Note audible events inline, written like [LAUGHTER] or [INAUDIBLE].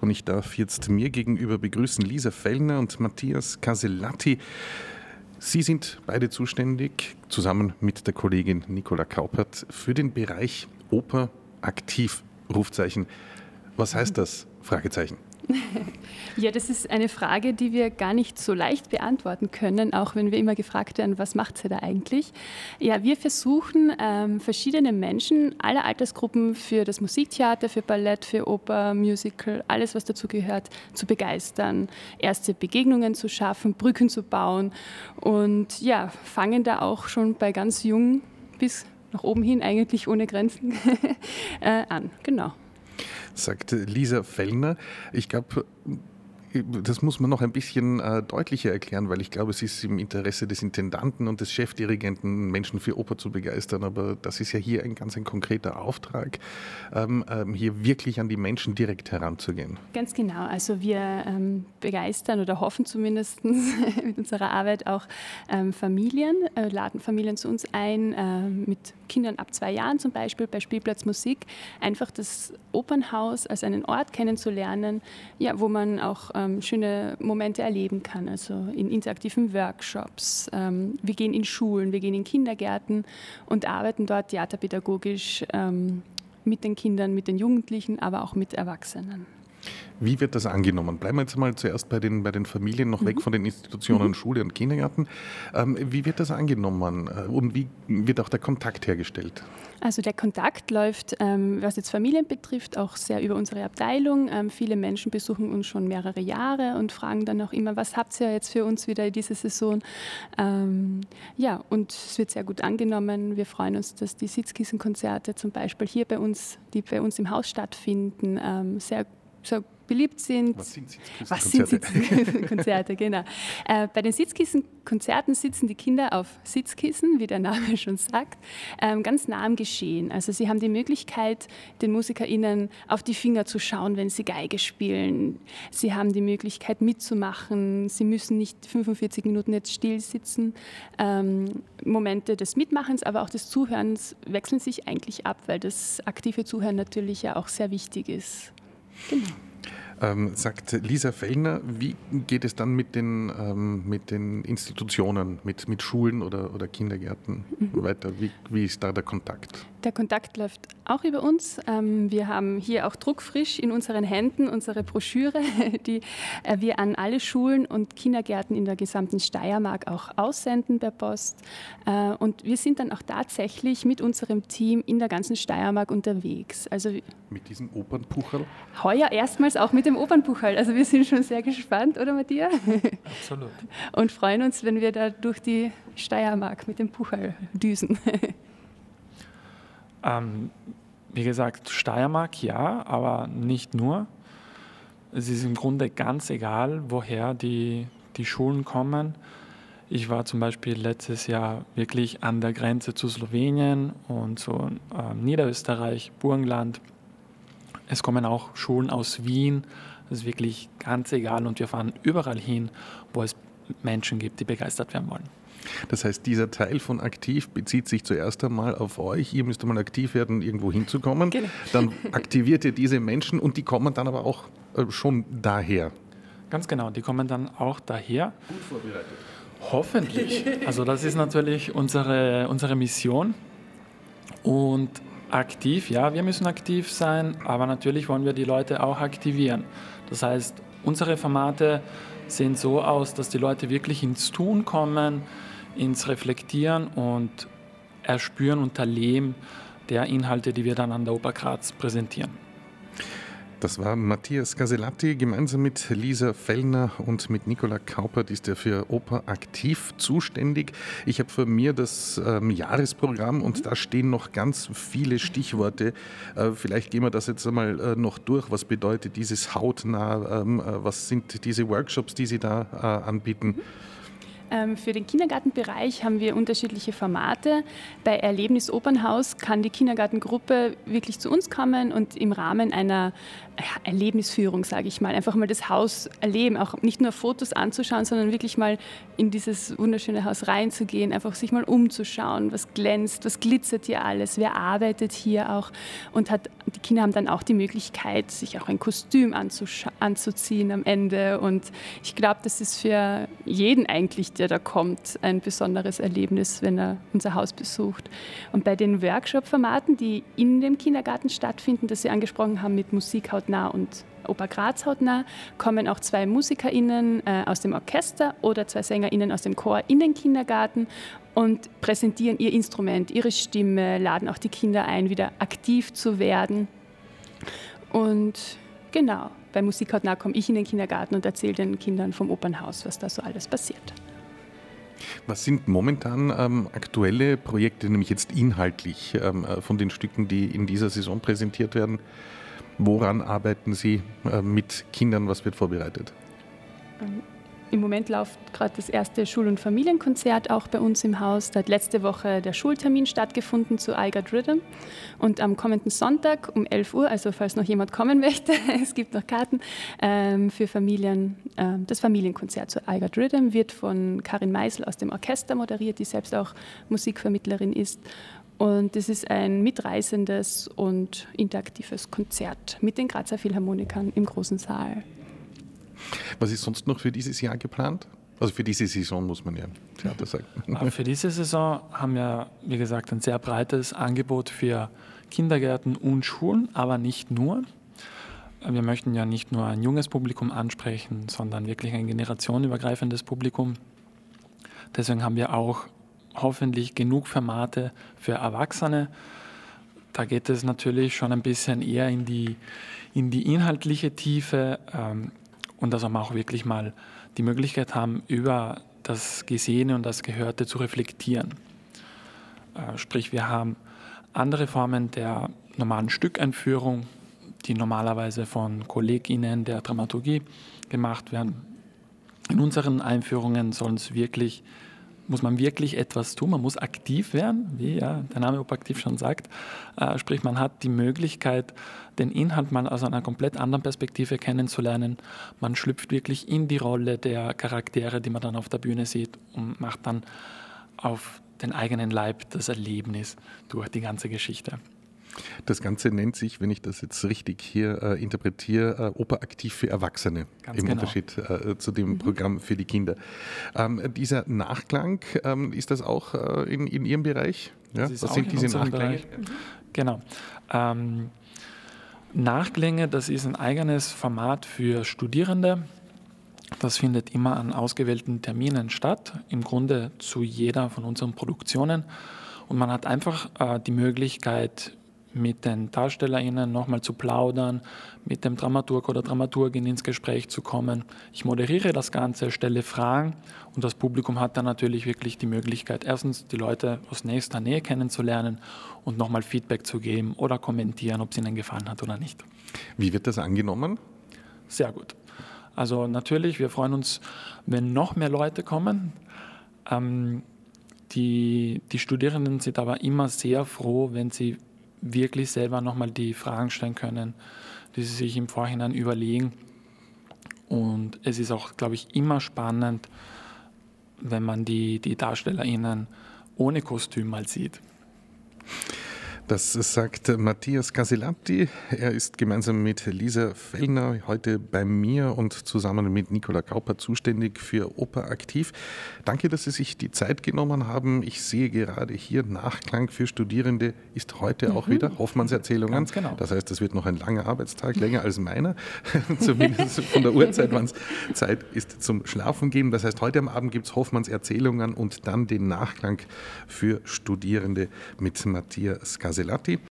Und ich darf jetzt mir gegenüber begrüßen Lisa Fellner und Matthias Casellati. Sie sind beide zuständig, zusammen mit der Kollegin Nicola Kaupert, für den Bereich Oper aktiv. Rufzeichen. Was heißt das? Fragezeichen. Ja, das ist eine Frage, die wir gar nicht so leicht beantworten können, auch wenn wir immer gefragt werden, was macht sie da eigentlich? Ja, wir versuchen, ähm, verschiedene Menschen aller Altersgruppen für das Musiktheater, für Ballett, für Oper, Musical, alles, was dazu gehört, zu begeistern, erste Begegnungen zu schaffen, Brücken zu bauen und ja, fangen da auch schon bei ganz jung bis nach oben hin, eigentlich ohne Grenzen, [LAUGHS] äh, an. Genau sagt Lisa Fellner. Ich glaube, das muss man noch ein bisschen äh, deutlicher erklären, weil ich glaube, es ist im Interesse des Intendanten und des Chefdirigenten, Menschen für Oper zu begeistern. Aber das ist ja hier ein ganz ein konkreter Auftrag, ähm, ähm, hier wirklich an die Menschen direkt heranzugehen. Ganz genau. Also wir ähm, begeistern oder hoffen zumindest [LAUGHS] mit unserer Arbeit auch ähm, Familien, äh, laden Familien zu uns ein, äh, mit Kindern ab zwei Jahren zum Beispiel bei Spielplatz Musik, einfach das Opernhaus als einen Ort kennenzulernen, ja, wo man auch ähm, schöne Momente erleben kann, also in interaktiven Workshops. Ähm, wir gehen in Schulen, wir gehen in Kindergärten und arbeiten dort theaterpädagogisch ähm, mit den Kindern, mit den Jugendlichen, aber auch mit Erwachsenen. Wie wird das angenommen? Bleiben wir jetzt mal zuerst bei den, bei den Familien, noch mhm. weg von den Institutionen mhm. Schule und Kindergarten. Ähm, wie wird das angenommen äh, und wie wird auch der Kontakt hergestellt? Also der Kontakt läuft, ähm, was jetzt Familien betrifft, auch sehr über unsere Abteilung. Ähm, viele Menschen besuchen uns schon mehrere Jahre und fragen dann auch immer, was habt ihr jetzt für uns wieder in dieser Saison? Ähm, ja, und es wird sehr gut angenommen. Wir freuen uns, dass die Sitzkissenkonzerte zum Beispiel hier bei uns, die bei uns im Haus stattfinden, ähm, sehr, sehr beliebt sind. Was sind Sitzkissenkonzerte? Sitzkissenkonzerte, genau. Äh, bei den Sitzkissenkonzerten sitzen die Kinder auf Sitzkissen, wie der Name schon sagt, ähm, ganz nah am Geschehen. Also sie haben die Möglichkeit, den MusikerInnen auf die Finger zu schauen, wenn sie Geige spielen. Sie haben die Möglichkeit mitzumachen. Sie müssen nicht 45 Minuten jetzt still sitzen. Ähm, Momente des Mitmachens, aber auch des Zuhörens wechseln sich eigentlich ab, weil das aktive Zuhören natürlich ja auch sehr wichtig ist. Genau. Ähm, sagt Lisa Fellner, wie geht es dann mit den, ähm, mit den Institutionen, mit, mit Schulen oder, oder Kindergärten mhm. weiter? Wie, wie ist da der Kontakt? Der Kontakt läuft auch über uns. Ähm, wir haben hier auch druckfrisch in unseren Händen unsere Broschüre, [LAUGHS] die äh, wir an alle Schulen und Kindergärten in der gesamten Steiermark auch aussenden per Post. Äh, und wir sind dann auch tatsächlich mit unserem Team in der ganzen Steiermark unterwegs. Also mit diesem Opernpucherl? Heuer erstmals auch mit dem Opernpucherl. Also wir sind schon sehr gespannt, oder Matthias? Absolut. [LAUGHS] Und freuen uns, wenn wir da durch die Steiermark mit dem Pucherl düsen. [LAUGHS] Ähm, wie gesagt, Steiermark ja, aber nicht nur. Es ist im Grunde ganz egal, woher die, die Schulen kommen. Ich war zum Beispiel letztes Jahr wirklich an der Grenze zu Slowenien und zu äh, Niederösterreich, Burgenland. Es kommen auch Schulen aus Wien. Das ist wirklich ganz egal und wir fahren überall hin, wo es Menschen gibt, die begeistert werden wollen. Das heißt, dieser Teil von aktiv bezieht sich zuerst einmal auf euch. Ihr müsst einmal aktiv werden, irgendwo hinzukommen. Genau. Dann aktiviert ihr diese Menschen und die kommen dann aber auch äh, schon daher. Ganz genau, die kommen dann auch daher. Gut vorbereitet. Hoffentlich. Also das ist natürlich unsere, unsere Mission. Und aktiv, ja, wir müssen aktiv sein, aber natürlich wollen wir die Leute auch aktivieren. Das heißt, unsere Formate sehen so aus, dass die Leute wirklich ins Tun kommen, ins Reflektieren und Erspüren und Erleben der Inhalte, die wir dann an der Oper Graz präsentieren. Das war Matthias Gasellati gemeinsam mit Lisa Fellner und mit Nicola Kaupert ist er für Oper aktiv zuständig. Ich habe vor mir das ähm, Jahresprogramm und da stehen noch ganz viele Stichworte. Äh, vielleicht gehen wir das jetzt einmal äh, noch durch. Was bedeutet dieses hautnah? Ähm, äh, was sind diese Workshops, die Sie da äh, anbieten? Ähm, für den Kindergartenbereich haben wir unterschiedliche Formate. Bei Erlebnis Opernhaus kann die Kindergartengruppe wirklich zu uns kommen und im Rahmen einer Erlebnisführung, sage ich mal, einfach mal das Haus erleben, auch nicht nur Fotos anzuschauen, sondern wirklich mal in dieses wunderschöne Haus reinzugehen, einfach sich mal umzuschauen, was glänzt, was glitzert hier alles, wer arbeitet hier auch und hat, die Kinder haben dann auch die Möglichkeit, sich auch ein Kostüm anzuziehen am Ende und ich glaube, das ist für jeden eigentlich, der da kommt, ein besonderes Erlebnis, wenn er unser Haus besucht. Und bei den Workshop-Formaten, die in dem Kindergarten stattfinden, das Sie angesprochen haben mit Musik hautnah und Oper Graz hautnah, kommen auch zwei MusikerInnen äh, aus dem Orchester oder zwei SängerInnen aus dem Chor in den Kindergarten und präsentieren ihr Instrument, ihre Stimme, laden auch die Kinder ein, wieder aktiv zu werden. Und genau, bei Musik hautnah komme ich in den Kindergarten und erzähle den Kindern vom Opernhaus, was da so alles passiert. Was sind momentan ähm, aktuelle Projekte, nämlich jetzt inhaltlich ähm, äh, von den Stücken, die in dieser Saison präsentiert werden? Woran arbeiten Sie äh, mit Kindern? Was wird vorbereitet? Ähm, Im Moment läuft gerade das erste Schul- und Familienkonzert auch bei uns im Haus. Da hat letzte Woche der Schultermin stattgefunden zu I Got Rhythm. Und am kommenden Sonntag um 11 Uhr, also falls noch jemand kommen [LAUGHS] möchte, es gibt noch Karten ähm, für Familien. Äh, das Familienkonzert zu I Got Rhythm wird von Karin Meisel aus dem Orchester moderiert, die selbst auch Musikvermittlerin ist. Und es ist ein mitreißendes und interaktives Konzert mit den Grazer Philharmonikern im großen Saal. Was ist sonst noch für dieses Jahr geplant? Also für diese Saison muss man ja Theater sagen. Für diese Saison haben wir, wie gesagt, ein sehr breites Angebot für Kindergärten und Schulen, aber nicht nur. Wir möchten ja nicht nur ein junges Publikum ansprechen, sondern wirklich ein generationenübergreifendes Publikum. Deswegen haben wir auch hoffentlich genug Formate für Erwachsene. Da geht es natürlich schon ein bisschen eher in die, in die inhaltliche Tiefe ähm, und dass wir auch wirklich mal die Möglichkeit haben, über das Gesehene und das Gehörte zu reflektieren. Äh, sprich, wir haben andere Formen der normalen Stückeinführung, die normalerweise von KollegInnen der Dramaturgie gemacht werden. In unseren Einführungen sollen es wirklich muss man wirklich etwas tun, man muss aktiv werden, wie ja, der Name Opaktiv schon sagt. Äh, sprich, man hat die Möglichkeit, den Inhalt mal aus einer komplett anderen Perspektive kennenzulernen. Man schlüpft wirklich in die Rolle der Charaktere, die man dann auf der Bühne sieht und macht dann auf den eigenen Leib das Erlebnis durch die ganze Geschichte. Das Ganze nennt sich, wenn ich das jetzt richtig hier äh, interpretiere, äh, Oper aktiv für Erwachsene Ganz im genau. Unterschied äh, zu dem mhm. Programm für die Kinder. Ähm, dieser Nachklang, ähm, ist das auch äh, in, in Ihrem Bereich? Ja? Was sind diese Nachklänge? Mhm. Genau. Ähm, Nachklänge, das ist ein eigenes Format für Studierende. Das findet immer an ausgewählten Terminen statt, im Grunde zu jeder von unseren Produktionen. Und man hat einfach äh, die Möglichkeit, mit den DarstellerInnen nochmal zu plaudern, mit dem Dramaturg oder Dramaturgin ins Gespräch zu kommen. Ich moderiere das Ganze, stelle Fragen und das Publikum hat dann natürlich wirklich die Möglichkeit, erstens die Leute aus nächster Nähe kennenzulernen und nochmal Feedback zu geben oder kommentieren, ob es ihnen gefallen hat oder nicht. Wie wird das angenommen? Sehr gut. Also natürlich, wir freuen uns, wenn noch mehr Leute kommen. Ähm, die, die Studierenden sind aber immer sehr froh, wenn sie wirklich selber nochmal die Fragen stellen können, die sie sich im Vorhinein überlegen. Und es ist auch, glaube ich, immer spannend, wenn man die, die DarstellerInnen ohne Kostüm mal sieht. Das sagt Matthias Casilatti. Er ist gemeinsam mit Lisa Fellner heute bei mir und zusammen mit Nicola Kauper zuständig für Oper aktiv. Danke, dass Sie sich die Zeit genommen haben. Ich sehe gerade hier Nachklang für Studierende ist heute mhm. auch wieder Hoffmanns Erzählungen. Ganz genau. Das heißt, es wird noch ein langer Arbeitstag, länger als meiner, [LAUGHS] zumindest von der Uhrzeit, wann es Zeit ist zum Schlafen gehen. Das heißt, heute am Abend gibt es Hoffmanns Erzählungen und dann den Nachklang für Studierende mit Matthias Casilatti. Selati